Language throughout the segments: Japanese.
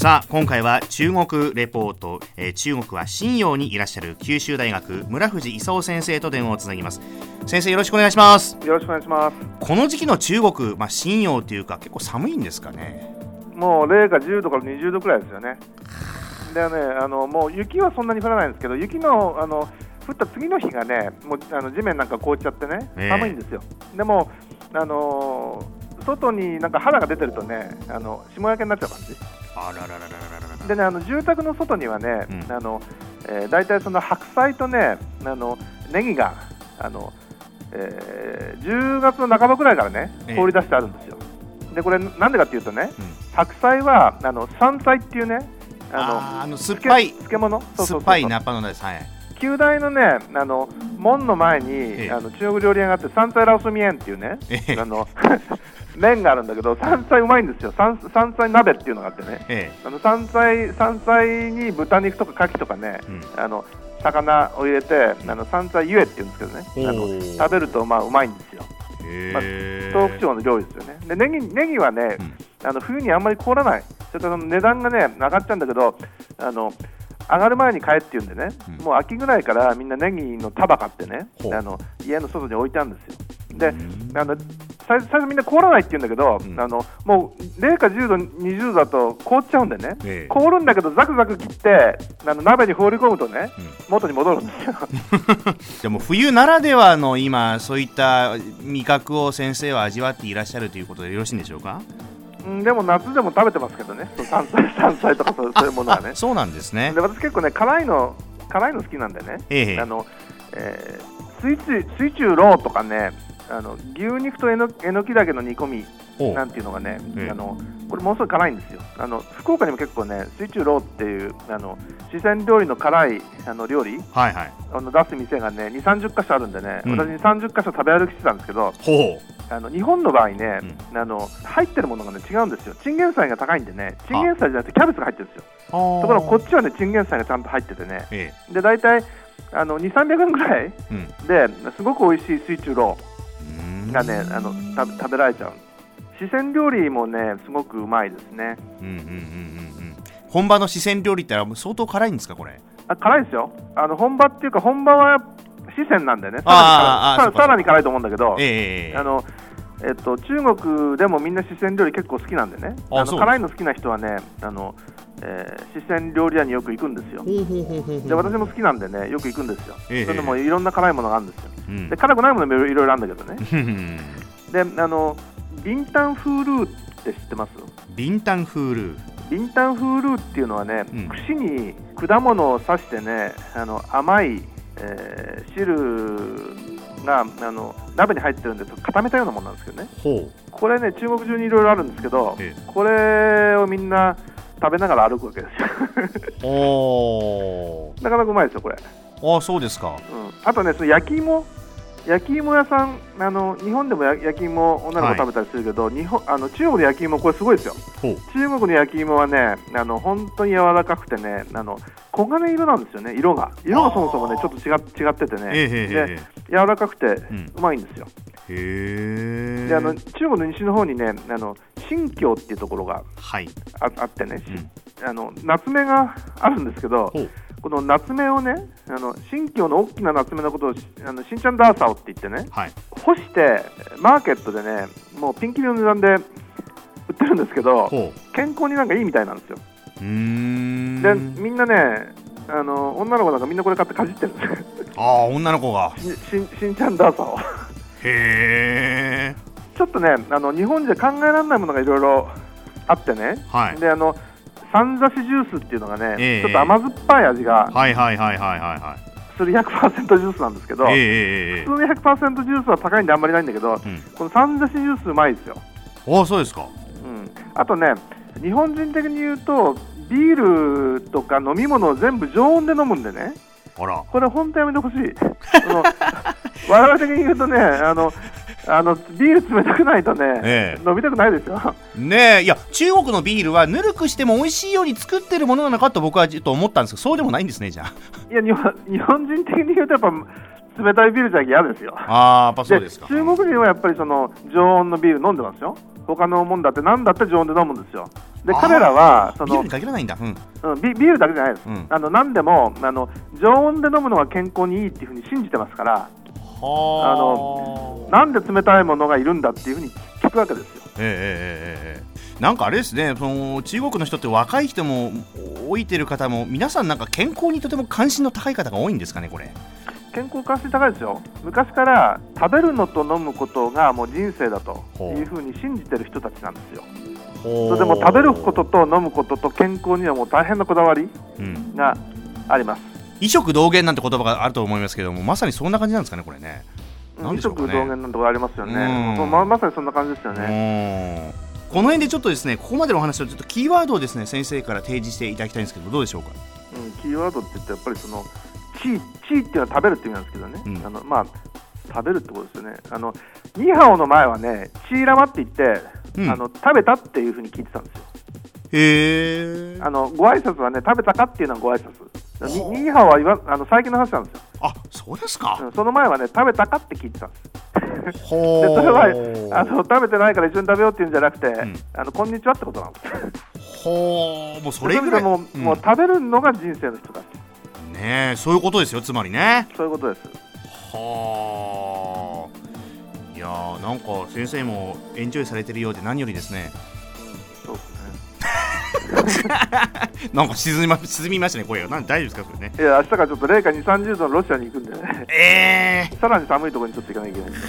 さあ今回は中国レポート、えー、中国は信陽にいらっしゃる九州大学村藤勲先生と電話をつなぎます。先生よろしくお願いします。よろしくお願いします。この時期の中国まあ信陽というか結構寒いんですかね？もう零下10度から20度くらいですよね。でねあのもう雪はそんなに降らないんですけど雪のあの降った次の日がねもうあの地面なんか凍っちゃってね、えー、寒いんですよ。でもあのー、外になんか肌が出てるとねあの霜焼けになっちゃう感じあらららららでねあの住宅の外にはね、うん、あのえー、大体その白菜とねあのネギがあの、えー、10月の半ばぐらいからね凍り出してあるんですよ。でこれなんでかっていうとね、うん、白菜はあの山菜っていうねあのあの酸っぱい。漬物？酸っぱいナッパのです、はい、旧大のねあの門の前に、ええ、あの中国料理屋があって山菜ラオスミエンっていうね、え、あの 麺があるんだけど山菜うまいんですよ。山山菜鍋っていうのがあってね、ええ、あの山菜山菜に豚肉とか牡蠣とかね、うん、あの魚を入れてあの山菜ゆえっていうんですけどね。あの食べるとまあうまいんですよ、まあ、東北地方の料理ですよね。でネギネギはね、うん、あの冬にあんまり凍らない。ちょっと値段がね上がっちゃうんだけどあの上がる前に買えって言うんでね、うん、もう秋ぐらいからみんなネギの束買ってねあの家の外に置いてあるんですよ。であの最初みんな凍らないって言うんだけど、うん、あのもう0か10度、20度だと凍っちゃうんでね、ええ、凍るんだけどザクザク切ってあの鍋に放り込むとね、うん、元に戻るんですよ。でも冬ならではの今そういった味覚を先生は味わっていらっしゃるということでよろしいんでしょうか？うんでも夏でも食べてますけどね、山菜 山菜とかそうそういうものはね。そうなんですね。で私結構ね辛いの辛いの好きなんでね、ええ、あのえー、水中水中ローとかねあの牛肉とえのえのきだけの煮込みなんていうのがね、あのこれものすごい辛いんですよ。あの福岡にも結構ね水中ローっていうあの四川料理の辛いあの料理、はいはい、あの出す店がね2 3 0箇所あるんでね、うん、私2 3 0箇所食べ歩きしてたんですけどあの日本の場合ね、うん、あの入ってるものがね違うんですよ。チンゲン菜が高いんでねチンゲン菜じゃなくてキャベツが入ってるんですよ。ところがこっちはねチンゲン菜がちゃんと入っててね、ええ、で大体あの2 3 0 0円ぐらいで、うん、すごく美味しい水中ローがねあの食べられちゃう。四川料理もねすごくうまいですね。うんうんうん本場の四川料理って相当辛いんですかこれ？あ辛いですよ。あの本場っていうか本場は四川なんでね。さらにさらに辛いと思うんだけど、えー、あのえっと、中国でもみんな四川料理結構好きなんでね。あの辛いの好きな人はねあの、えー、四川料理屋によく行くんですよ。で私も好きなんでねよく行くんですよ、えー、それでもいろんな辛いものがあるんですよ、うん、で辛くないものもいろいろあるんだけどね。であのビンタンフールーって知ってます？ビンタンフールー。ビンタンフールーっていうのはね、うん、串に果物を刺してねあの甘い、えー、汁があの鍋に入ってるんで固めたようなものなんですけどね。これね中国中にいろいろあるんですけど、ええ、これをみんな食べながら歩くわけですよ。なかなかうまいですよこれ。あそうですか、うん、あとねその焼き芋焼き芋屋さんあの日本でも焼き芋女の子食べたりするけど、はい、日本あの中国の焼き芋これすごいですよ。中国の焼き芋はねあの本当に柔らかくてねあの黄金色なんですよね色が。色がそもそもねちょっと違違っててね、で柔らかくてうまいんですよ、うん、であの中国の西の方にねあの新疆っていうところがあ,、あってね、うん、あの夏目があるんですけどこの夏目をねあの新疆の大きな夏目のことをあの新ちゃんダーサオって言ってね、はい、干してマーケットでねもうピンキリの値段で売ってるんですけど健康になんかいいみたいなんですよ。でみんなねあの女の子なんかみんなこれ買ってかじってるんです。ああ女の子が。ししんちゃんダーサオ。へえちょっとねあの日本じゃ考えられないものがいろいろあってね、はい、であのさんざしジュースっていうのがね、えー、ちょっと甘酸っぱい味がはいはいはいはいはい。はいする100%ジュースなんですけど、えー、普通の100%ジュースは高いんであんまりないんだけど、うん、このさんざしジュースうまいですよ。あそうですか、うん、あとね日本人的に言うとビールとか飲み物を全部常温で飲むんでね。あら。これ本当やめてほしい。我々的に言うとねあのあのビール冷たくないとね、ええ、飲みたくないですよ。ねいや中国のビールはぬるくしても美味しいように作ってるものなのかと僕はちょっと思ったんですけどそうでもないんですねじゃあ。いや日本日本人的に言うとやっぱ冷たいビールじゃ嫌ですよ。ああやっぱそうですか。中国人はやっぱりその常温のビール飲んでますよ。他のもんだって何だって常温で飲むんですよ。で彼らはそのビールに限らないんだ、うん、うん、ビビールだけじゃないです、うん、あの何でもあの常温で飲むのが健康にいいっていうふうに信じてますからあのなんで冷たいものがいるんだっていうふうに聞くわけですよ。ええええなんかあれですねその中国の人って若い人も老いてる方も皆さんなんか健康にとても関心の高い方が多いんですかねこれ。健康関心高いですよ。昔から食べるのと飲むことがもう人生だというふうに信じてる人たちなんですよ。それでも食べることと飲むことと健康にはもう大変なこだわりがあります、うん、異食同源なんて言葉があると思いますけどもまさにそんな感じなんですかねこれね。異食同源なんてことありますよね、うん、ままさにそんな感じですよね。この辺でちょっとですねここまでのお話をちょっとキーワードをですね先生から提示していただきたいんですけどどうでしょうか、うん、キーワードって言ってやっぱりそのチーチーっていうのは食べるって意味なんですけどね、うん、あのまあ食べるってことですよね。あのニーハオの前はねチーラマって言ってうん、あの食べたっていうふうに聞いてたんですよ。へあのご挨拶はね食べたかっていうのはご挨拶。ニーハオは今あの最近の話なんですよ。あそうですか、うん、その前はね食べたかって聞いてたんです。でそれはあの食べてないから一緒に食べようっていうんじゃなくて、うん、あのこんにちはってことなんです。ほうもうそれぐらいもう,、もう食べるのが人生の人たち。ねそういうことですよつまりね。そういうことです。はあ。いやーなんか先生もエンジョイされてるようで何よりですね、そうですね なんか沈みま沈みましたね声が。なん大丈夫ですかそれね。いや明日からちょっと零下2 3 0度のロシアに行くんでね。ええー、さらに寒いところにちょっと行かなきゃいけない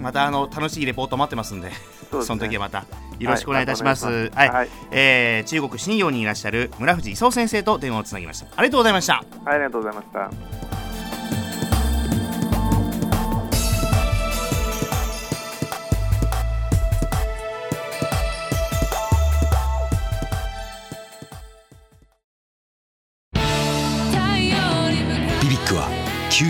またあの楽しいレポート待ってますんで。そ、ね,、の時はまたよろしくお願いいたします。はい、はい。はい、えー、中国新陽にいらっしゃる村藤勲先生と電話をつなぎました。ありがとうございました。はい、ありがとうございました。